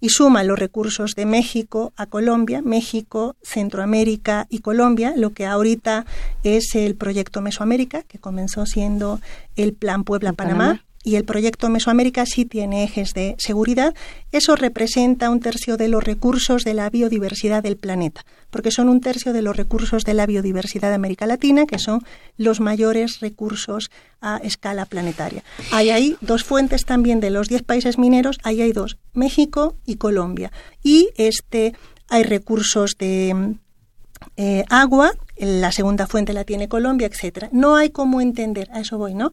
y suma los recursos de México a Colombia, México, Centroamérica y Colombia, lo que ahorita es el proyecto Mesoamérica, que comenzó siendo el Plan Puebla-Panamá y el proyecto Mesoamérica sí tiene ejes de seguridad, eso representa un tercio de los recursos de la biodiversidad del planeta, porque son un tercio de los recursos de la biodiversidad de América Latina, que son los mayores recursos a escala planetaria. Hay ahí dos fuentes también de los 10 países mineros, ahí hay dos, México y Colombia. Y este hay recursos de eh, agua, la segunda fuente la tiene Colombia, etcétera. No hay cómo entender, a eso voy, ¿no?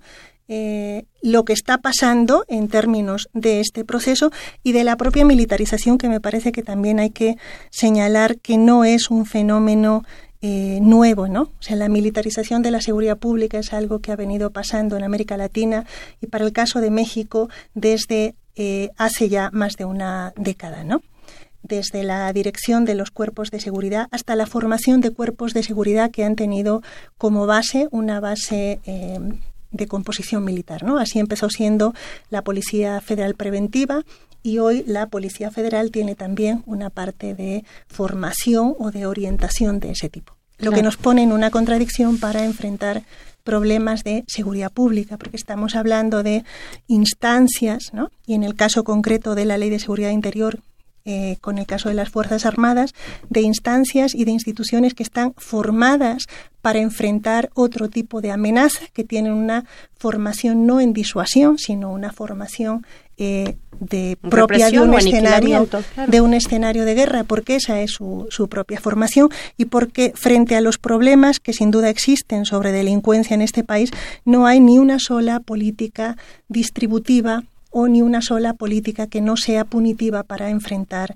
Eh, lo que está pasando en términos de este proceso y de la propia militarización que me parece que también hay que señalar que no es un fenómeno eh, nuevo, ¿no? O sea, la militarización de la seguridad pública es algo que ha venido pasando en América Latina y para el caso de México desde eh, hace ya más de una década, ¿no? desde la dirección de los cuerpos de seguridad hasta la formación de cuerpos de seguridad que han tenido como base una base de composición militar. ¿no? Así empezó siendo la Policía Federal Preventiva y hoy la Policía Federal tiene también una parte de formación o de orientación de ese tipo. Lo que nos pone en una contradicción para enfrentar problemas de seguridad pública, porque estamos hablando de instancias, ¿no? y en el caso concreto de la Ley de Seguridad Interior, eh, con el caso de las Fuerzas Armadas, de instancias y de instituciones que están formadas para enfrentar otro tipo de amenaza, que tienen una formación no en disuasión, sino una formación eh, de propia de un escenario de un escenario de guerra, porque esa es su, su propia formación y porque frente a los problemas que sin duda existen sobre delincuencia en este país, no hay ni una sola política distributiva o ni una sola política que no sea punitiva para enfrentar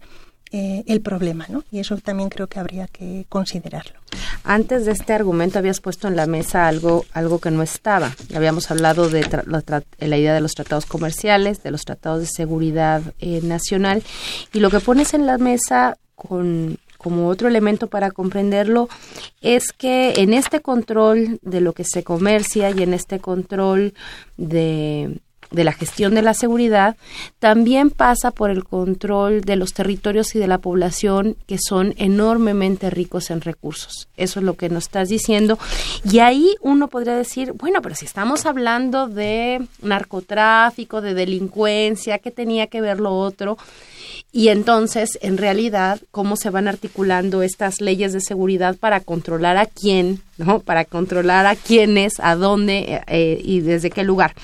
eh, el problema, ¿no? Y eso también creo que habría que considerarlo. Antes de este argumento habías puesto en la mesa algo, algo que no estaba. Habíamos hablado de la, idea de los tratados comerciales, de los tratados de seguridad eh, nacional, y lo que pones en la mesa con como otro elemento para comprenderlo es que en este control de lo que se comercia y en este control de, de la gestión de la seguridad también pasa por el control de los territorios y de la población que son enormemente ricos en recursos. Eso es lo que nos estás diciendo. Y ahí uno podría decir, bueno, pero si estamos hablando de narcotráfico, de delincuencia, ¿qué tenía que ver lo otro? Y entonces, en realidad, cómo se van articulando estas leyes de seguridad para controlar a quién, ¿no? Para controlar a quiénes, a dónde eh, y desde qué lugar.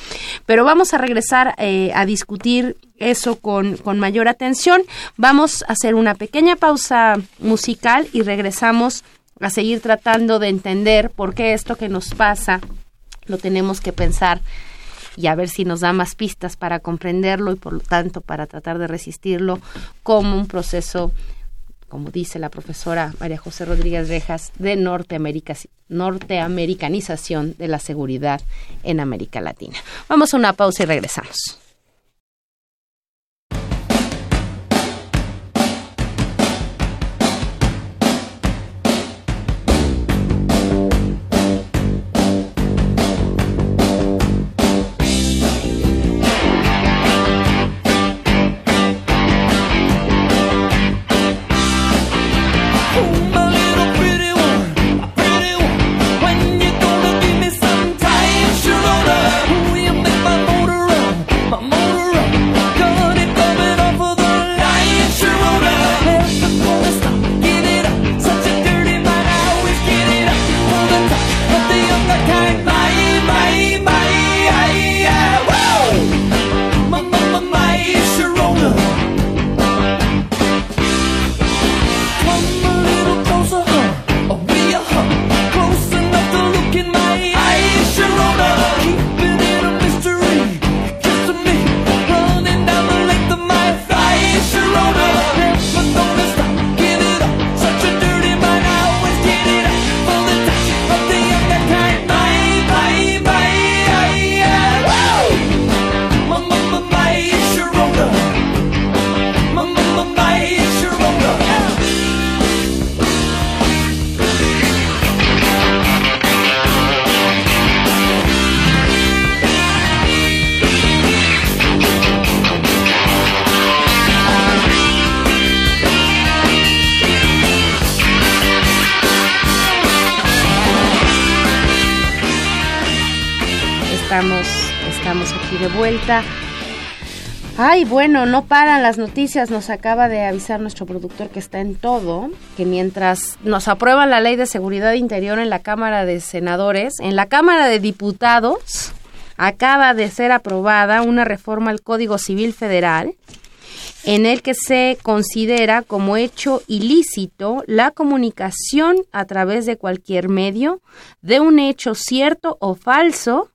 Pero vamos a regresar eh, a discutir eso con, con mayor atención. Vamos a hacer una pequeña pausa musical y regresamos a seguir tratando de entender por qué esto que nos pasa lo tenemos que pensar y a ver si nos da más pistas para comprenderlo y por lo tanto para tratar de resistirlo como un proceso como dice la profesora María José Rodríguez Rejas, de norteamericanización de la seguridad en América Latina. Vamos a una pausa y regresamos. Ay, bueno, no paran las noticias. Nos acaba de avisar nuestro productor que está en todo, que mientras nos aprueban la ley de seguridad interior en la Cámara de Senadores, en la Cámara de Diputados acaba de ser aprobada una reforma al Código Civil Federal en el que se considera como hecho ilícito la comunicación a través de cualquier medio de un hecho cierto o falso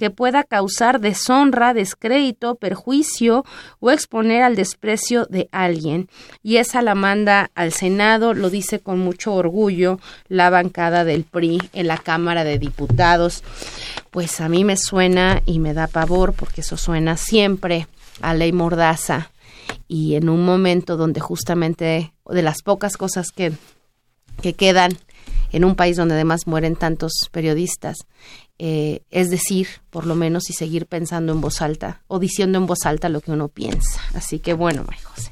que pueda causar deshonra, descrédito, perjuicio o exponer al desprecio de alguien. Y esa la manda al Senado, lo dice con mucho orgullo la bancada del PRI en la Cámara de Diputados. Pues a mí me suena y me da pavor porque eso suena siempre a ley mordaza y en un momento donde justamente de las pocas cosas que, que quedan en un país donde además mueren tantos periodistas, eh, es decir, por lo menos, y seguir pensando en voz alta o diciendo en voz alta lo que uno piensa. Así que bueno, María José,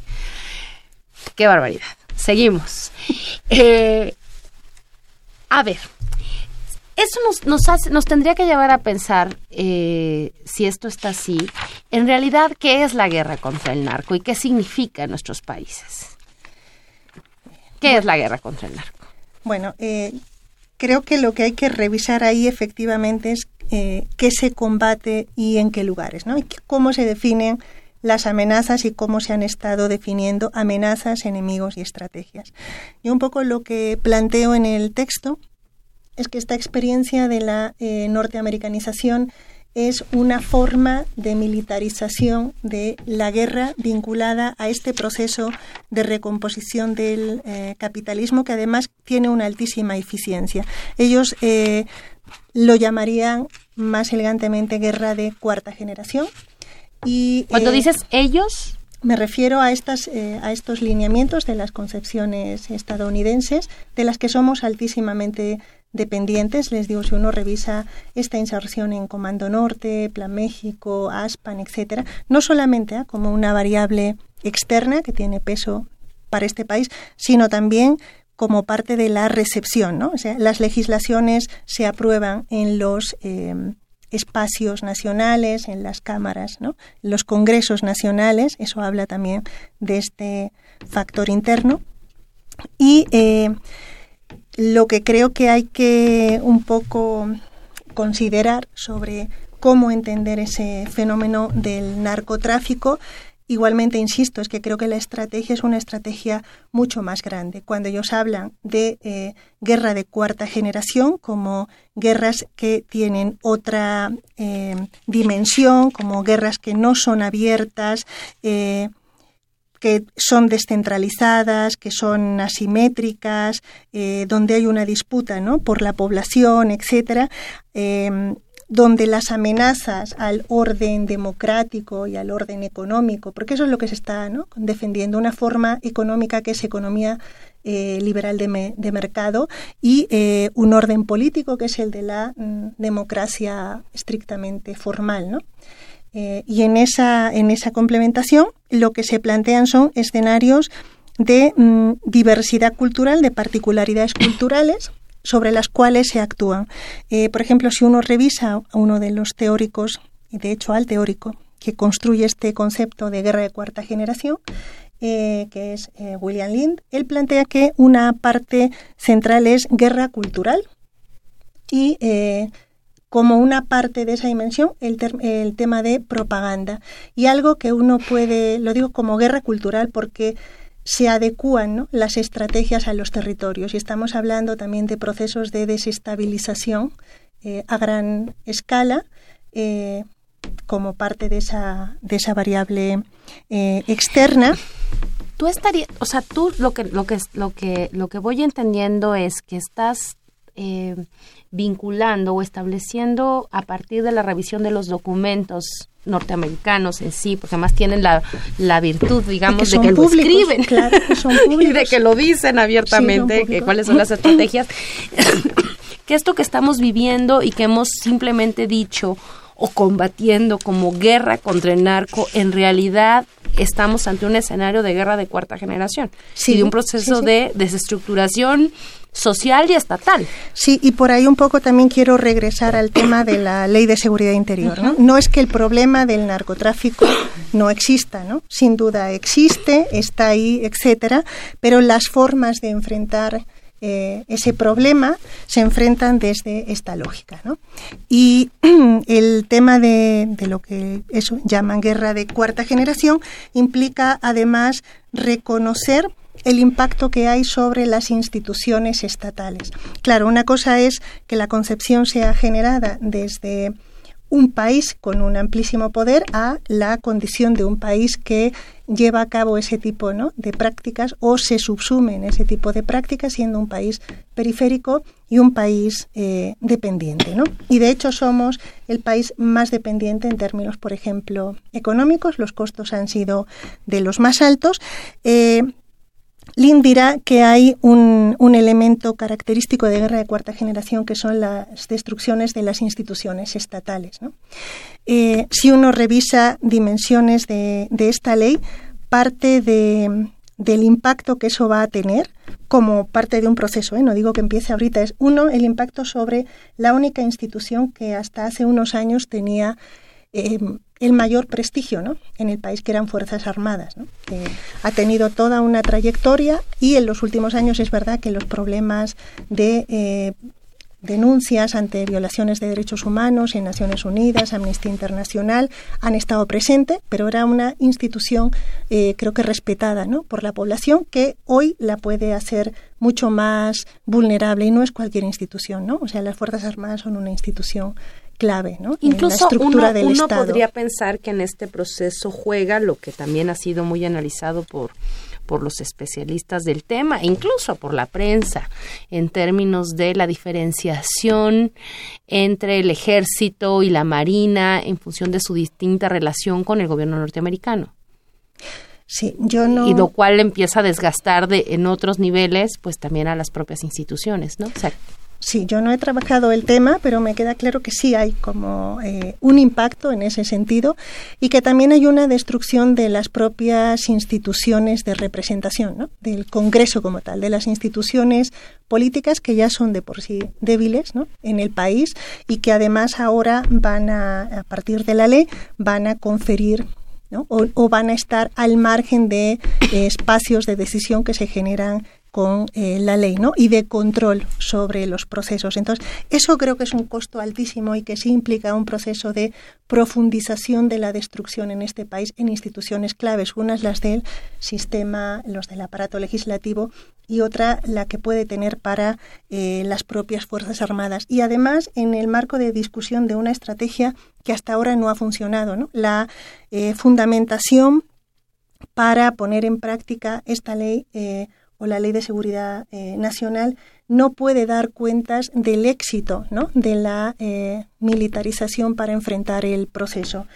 qué barbaridad. Seguimos. Eh, a ver, eso nos, nos, hace, nos tendría que llevar a pensar, eh, si esto está así, en realidad, ¿qué es la guerra contra el narco y qué significa en nuestros países? ¿Qué es la guerra contra el narco? Bueno, eh, creo que lo que hay que revisar ahí efectivamente es eh, qué se combate y en qué lugares, ¿no? Y cómo se definen las amenazas y cómo se han estado definiendo amenazas, enemigos y estrategias. Y un poco lo que planteo en el texto es que esta experiencia de la eh, norteamericanización es una forma de militarización de la guerra vinculada a este proceso de recomposición del eh, capitalismo que además tiene una altísima eficiencia. Ellos eh, lo llamarían más elegantemente guerra de cuarta generación. Y, Cuando dices ellos, me refiero a, estas, a estos lineamientos de las concepciones estadounidenses, de las que somos altísimamente dependientes. Les digo, si uno revisa esta inserción en Comando Norte, Plan México, ASPAN, etcétera, no solamente ¿eh? como una variable externa que tiene peso para este país, sino también como parte de la recepción. ¿no? O sea, las legislaciones se aprueban en los em, espacios nacionales, en las cámaras, ¿no? los congresos nacionales, eso habla también de este factor interno. Y eh, lo que creo que hay que un poco considerar sobre cómo entender ese fenómeno del narcotráfico Igualmente, insisto, es que creo que la estrategia es una estrategia mucho más grande. Cuando ellos hablan de eh, guerra de cuarta generación, como guerras que tienen otra eh, dimensión, como guerras que no son abiertas, eh, que son descentralizadas, que son asimétricas, eh, donde hay una disputa ¿no? por la población, etcétera, em, donde las amenazas al orden democrático y al orden económico, porque eso es lo que se está defendiendo, una forma económica que es economía eh, liberal de, mercado y eh, un orden político que es el de la mm, democracia estrictamente formal, ¿no? Y en esa, en esa complementación lo que se plantean son escenarios de mm, diversidad cultural, de particularidades culturales sobre las cuales se actúan. Eh, por ejemplo, si uno revisa a uno de los teóricos, y de hecho al teórico, que construye este concepto de guerra de cuarta generación, eh, que es William Lind, él plantea que una parte central es guerra cultural y como una parte de esa dimensión el, el, tema de propaganda. Y algo que uno puede, lo digo como guerra cultural porque se adecúan las estrategias a los territorios. Y estamos hablando también de procesos de desestabilización eh, a gran escala eh, como parte de esa, de esa variable eh, externa. Tú estarías, o sea, tú lo que, lo que, lo que, lo que voy entendiendo es que estás vinculando o estableciendo a partir de la revisión de los documentos norteamericanos en sí, porque además tienen la, la virtud, digamos, de que, lo escriben. y de que lo dicen abiertamente, que cuáles son las estrategias, que esto que estamos viviendo y que hemos simplemente dicho o combatiendo como guerra contra el narco, en realidad estamos ante un escenario de guerra de cuarta generación sí, y de un proceso de desestructuración social y estatal. Sí, y por ahí un poco también quiero regresar al tema de la ley de seguridad interior. ¿no? no es que el problema del narcotráfico no exista, ¿no? Sin duda existe, está ahí, etcétera, pero las formas de enfrentar eh, ese problema se enfrentan desde esta lógica. ¿no? Y el tema de, de, lo que eso llaman guerra de cuarta generación implica además reconocer el impacto que hay sobre las instituciones estatales. Claro, una cosa es que la concepción sea generada desde un país con un amplísimo poder a la condición de un país que lleva a cabo ese tipo ¿no? de prácticas o se subsume en ese tipo de prácticas siendo un país periférico y un país eh, dependiente. ¿no? Y de hecho somos el país más dependiente en términos, por ejemplo, económicos. Los costos han sido de los más altos. Eh, Lynn dirá que hay un, elemento característico de guerra de cuarta generación que son las destrucciones de las instituciones estatales. Eh, si uno revisa dimensiones de, esta ley, parte del impacto que eso va a tener como parte de un proceso, ¿eh? no digo que empiece ahorita, es uno, el impacto sobre la única institución que hasta hace unos años tenía eh, el mayor prestigio ¿no? en el país, que eran Fuerzas Armadas, ha tenido toda una trayectoria y en los últimos años es verdad que los problemas de eh, denuncias ante violaciones de derechos humanos en Naciones Unidas, Amnistía Internacional, han estado presentes, pero era una institución eh, creo que respetada ¿no? por la población que hoy la puede hacer mucho más vulnerable y no es cualquier institución, ¿no? O sea, las Fuerzas Armadas son una institución clave, ¿no? Incluso uno, uno podría pensar que en este proceso juega lo que también ha sido muy analizado por por los especialistas del tema, incluso por la prensa, en términos de la diferenciación entre el ejército y la marina en función de su distinta relación con el gobierno norteamericano. Sí, yo no. Y lo cual empieza a desgastar de, en otros niveles, pues también a las propias instituciones, ¿no? O sea, Sí, yo no he trabajado el tema, pero me queda claro que sí hay como eh, un impacto en ese sentido y que también hay una destrucción de las propias instituciones de representación, ¿no? del Congreso como tal, de las instituciones políticas que ya son de por sí débiles en el país y que además ahora van a, a partir de la ley, van a conferir ¿no? o, van a estar al margen de eh, espacios de decisión que se generan con eh, la ley ¿no? y de control sobre los procesos. Entonces, eso creo que es un costo altísimo y que sí implica un proceso de profundización de la destrucción en este país en instituciones claves. Unas las del sistema, los del aparato legislativo y otra la que puede tener para eh, las propias Fuerzas Armadas. Y además, en el marco de discusión de una estrategia que hasta ahora no ha funcionado, ¿no? la eh, fundamentación para poner en práctica esta ley o la Ley de Seguridad eh, Nacional no puede dar cuentas del éxito ¿no? de la eh, militarización para enfrentar el proceso.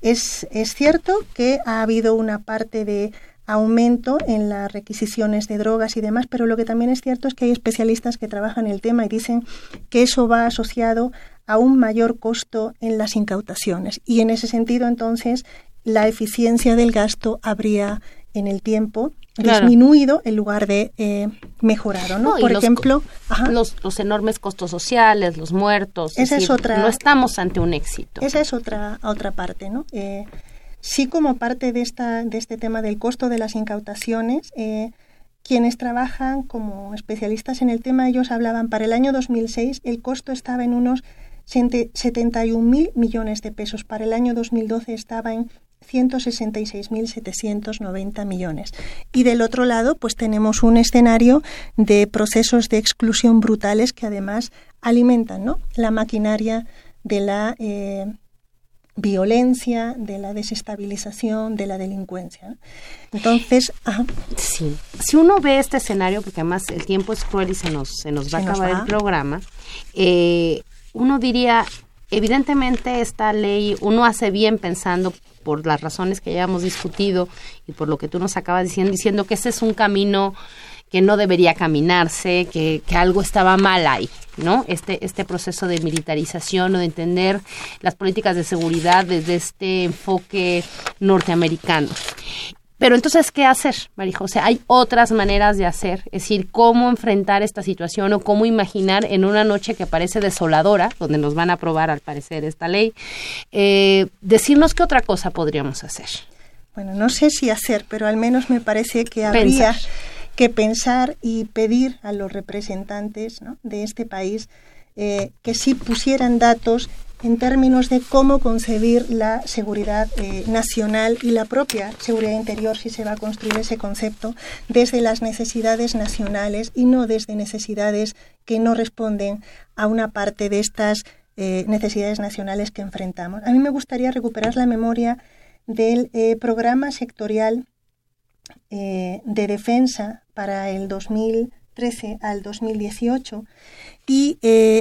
Es, es cierto que ha habido una parte de aumento en las requisiciones de drogas y demás, pero lo que también es cierto es que hay especialistas que trabajan el tema y dicen que eso va asociado a un mayor costo en las incautaciones. Y en ese sentido, entonces, la eficiencia del gasto habría en el tiempo disminuido en lugar de eh, mejorado, ¿no? Por ejemplo, los, los, enormes costos sociales, los muertos. Esa es, otra. No estamos ante un éxito. Esa es otra otra parte, ¿no? Eh, sí, como parte de esta de este tema del costo de las incautaciones. Eh, quienes trabajan como especialistas en el tema, ellos hablaban para el año 2006 el costo estaba en unos 71 mil millones de pesos. Para el año 2012 estaba en 166.790 millones. Y del otro lado, pues tenemos un escenario de procesos de exclusión brutales que además alimentan ¿no? la maquinaria de la eh, violencia, de la desestabilización, de la delincuencia. Entonces, sí. Si uno ve este escenario, porque además el tiempo es cruel y se nos, se nos va a acabar el programa, eh, uno diría, evidentemente esta ley uno hace bien pensando por las razones que ya hemos discutido y por lo que tú nos acabas diciendo, diciendo que ese es un camino que no debería caminarse, que, que algo estaba mal ahí. ¿no? Este, este proceso de militarización o de entender las políticas de seguridad desde este enfoque norteamericano. Pero entonces, ¿qué hacer, Marijo? O sea, hay otras maneras de hacer, es decir, cómo enfrentar esta situación o cómo imaginar en una noche que parece desoladora, donde nos van a aprobar al parecer esta ley, eh, decirnos qué otra cosa podríamos hacer. Bueno, no sé si hacer, pero al menos me parece que habría que pensar y pedir a los representantes de este país eh, que sí pusieran datos en términos de cómo concebir la seguridad eh, nacional y la propia seguridad interior, si se va a construir ese concepto, desde las necesidades nacionales y no desde necesidades que no responden a una parte de estas eh, necesidades nacionales que enfrentamos. A mí me gustaría recuperar la memoria del eh, programa sectorial de defensa para el 2013 al 2018 y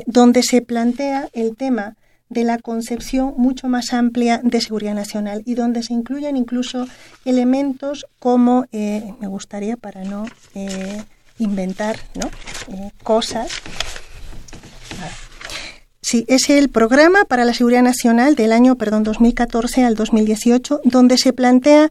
donde se plantea el tema de la concepción mucho más amplia de seguridad nacional y donde se incluyen incluso elementos como, eh, me gustaría para no eh, inventar ¿no? Eh, cosas. Sí, es el programa para la seguridad nacional del año perdón, 2014 al 2018, donde se plantea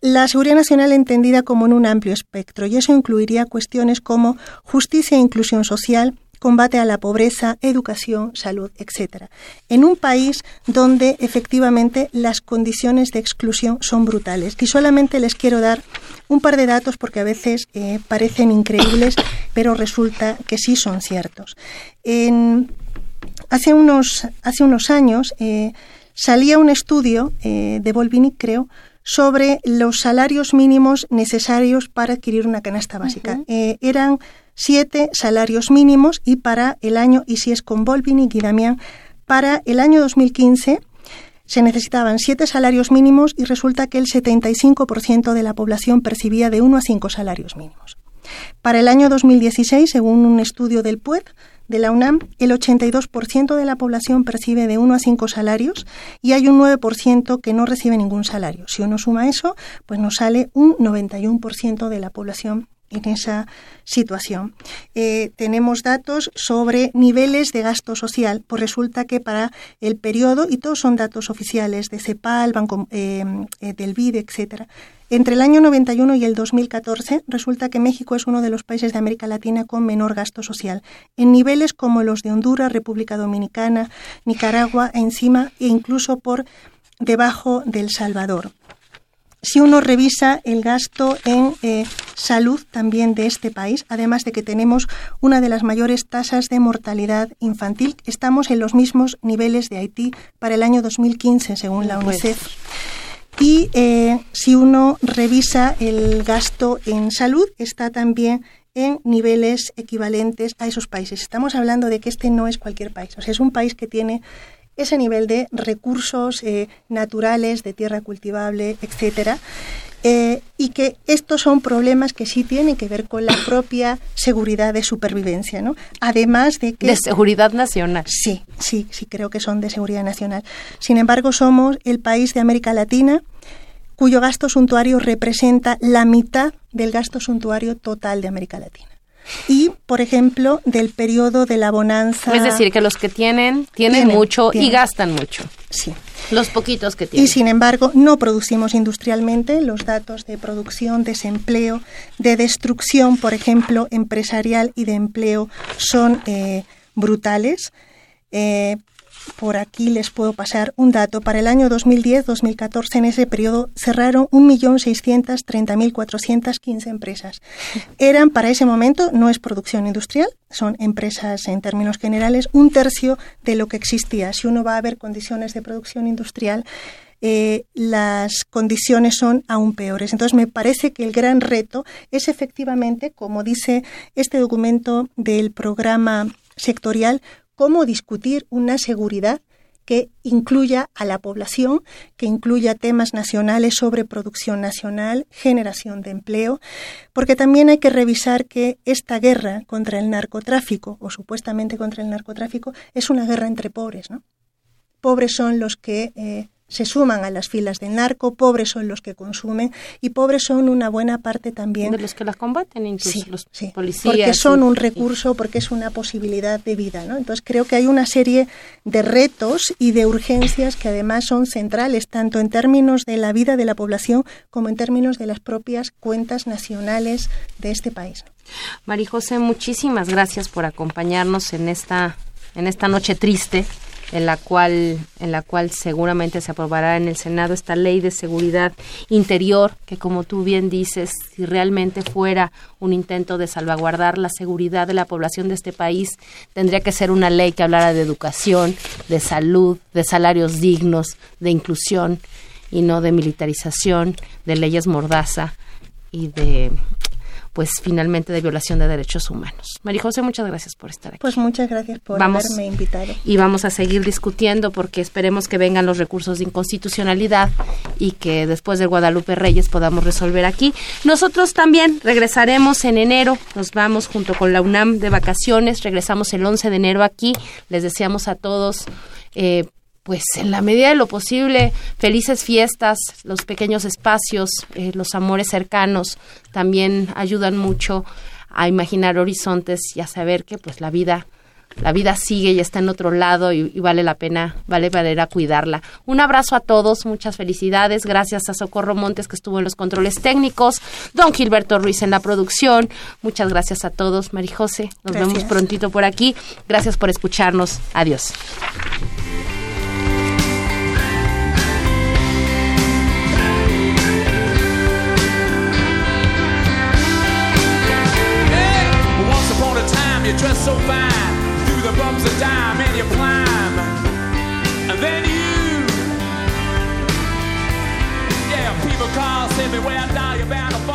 la seguridad nacional entendida como en un amplio espectro, y eso incluiría cuestiones como justicia e inclusión social, combate a la pobreza, educación, salud, etc. En un país donde efectivamente las condiciones de exclusión son brutales. Y solamente les quiero dar un par de datos porque a veces eh, parecen increíbles, pero resulta que sí son ciertos. hace, unos, hace unos años eh, salía un estudio eh, de Volvini, creo, sobre los salarios mínimos necesarios para adquirir una canasta básica. eran siete salarios mínimos y para el año, y si es con Volvini y para el año 2015 se necesitaban siete salarios mínimos y resulta que el 75% de la población percibía de uno a cinco salarios mínimos. Para el año 2016, según un estudio del PUED de la UNAM, el 82% de la población percibe de uno a cinco salarios y hay un 9% que no recibe ningún salario. Si uno suma eso, pues nos sale un 91% de la población en esa situación. Eh, tenemos datos sobre niveles de gasto social. Pues resulta que para el periodo, y todos son datos oficiales de CEPAL, Banco eh, eh, del BID, etcétera, entre el año 91 y el 2014 resulta que México es uno de los países de América Latina con menor gasto social, en niveles como los de Honduras, República Dominicana, Nicaragua, encima e incluso por debajo del Salvador si uno revisa el gasto en eh, salud también de este país, además de que tenemos una de las mayores tasas de mortalidad infantil, estamos en los mismos niveles de Haití para el año 2015, según la pues. UNICEF. Y eh, si uno revisa el gasto en salud, está también en niveles equivalentes a esos países. Estamos hablando de que este no es cualquier país, o sea, es un país que tiene ese nivel de recursos eh, naturales, de tierra cultivable, etcétera, eh, y que estos son problemas que sí tienen que ver con la propia seguridad de supervivencia, ¿no? Además de que... De seguridad nacional. Sí, sí, sí creo que son de seguridad nacional. Sin embargo, somos el país de América Latina cuyo gasto suntuario representa la mitad del gasto suntuario total de América Latina y, por ejemplo, del periodo de la bonanza. Es decir, que los que tienen, tienen, mucho y gastan mucho. Sí. Los poquitos que tienen. Y sin embargo, no producimos industrialmente. Los datos de producción, desempleo, de destrucción, por ejemplo, empresarial y de empleo son eh, brutales. Eh, por aquí les puedo pasar un dato. Para el año 2010-2014, en ese periodo, cerraron 1.630.415 empresas. Eran para ese momento, no es producción industrial, son empresas en términos generales, un tercio de lo que existía. Si uno va a ver condiciones de producción industrial, eh, las condiciones son aún peores. Entonces, me parece que el gran reto es efectivamente, como dice este documento del programa sectorial, cómo discutir una seguridad que incluya a la población, que incluya temas nacionales sobre producción nacional, generación de empleo, porque también hay que revisar que esta guerra contra el narcotráfico, o supuestamente contra el narcotráfico, es una guerra entre pobres, ¿no? Pobres son los que eh, se suman a las filas del narco, pobres son los que consumen y pobres son una buena parte también de los que las combaten, incluso sí, los sí, policías. Porque son un recurso, porque es una posibilidad de vida, ¿no? Entonces creo que hay una serie de retos y de urgencias que además son centrales tanto en términos de la vida de la población como en términos de las propias cuentas nacionales de este país. María José, muchísimas gracias por acompañarnos en esta en esta noche triste en la cual en la cual seguramente se aprobará en el Senado esta ley de seguridad interior que como tú bien dices si realmente fuera un intento de salvaguardar la seguridad de la población de este país tendría que ser una ley que hablara de educación de salud de salarios dignos de inclusión y no de militarización de leyes mordaza y de pues finalmente de violación de derechos humanos. María José, muchas gracias por estar aquí. Pues muchas gracias por haberme invitado. Y vamos a seguir discutiendo porque esperemos que vengan los recursos de inconstitucionalidad y que después de Guadalupe Reyes podamos resolver aquí. Nosotros también regresaremos en enero, nos vamos junto con la UNAM de vacaciones, regresamos el 11 de enero aquí. Les deseamos a todos eh, pues en la medida de lo posible, felices fiestas, los pequeños espacios, eh, los amores cercanos también ayudan mucho a imaginar horizontes y a saber que pues la vida la vida sigue y está en otro lado y, vale la pena, vale a cuidarla. Un abrazo a todos, muchas felicidades, gracias a Socorro Montes que estuvo en los controles técnicos, don Gilberto Ruiz en la producción, muchas gracias a todos, Marijose, nos vemos prontito por aquí, gracias por escucharnos, adiós. You dress so fine through the bumps of time and you climb. And then you, yeah, people call, say me where I die, you're.